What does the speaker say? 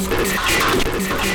al canal!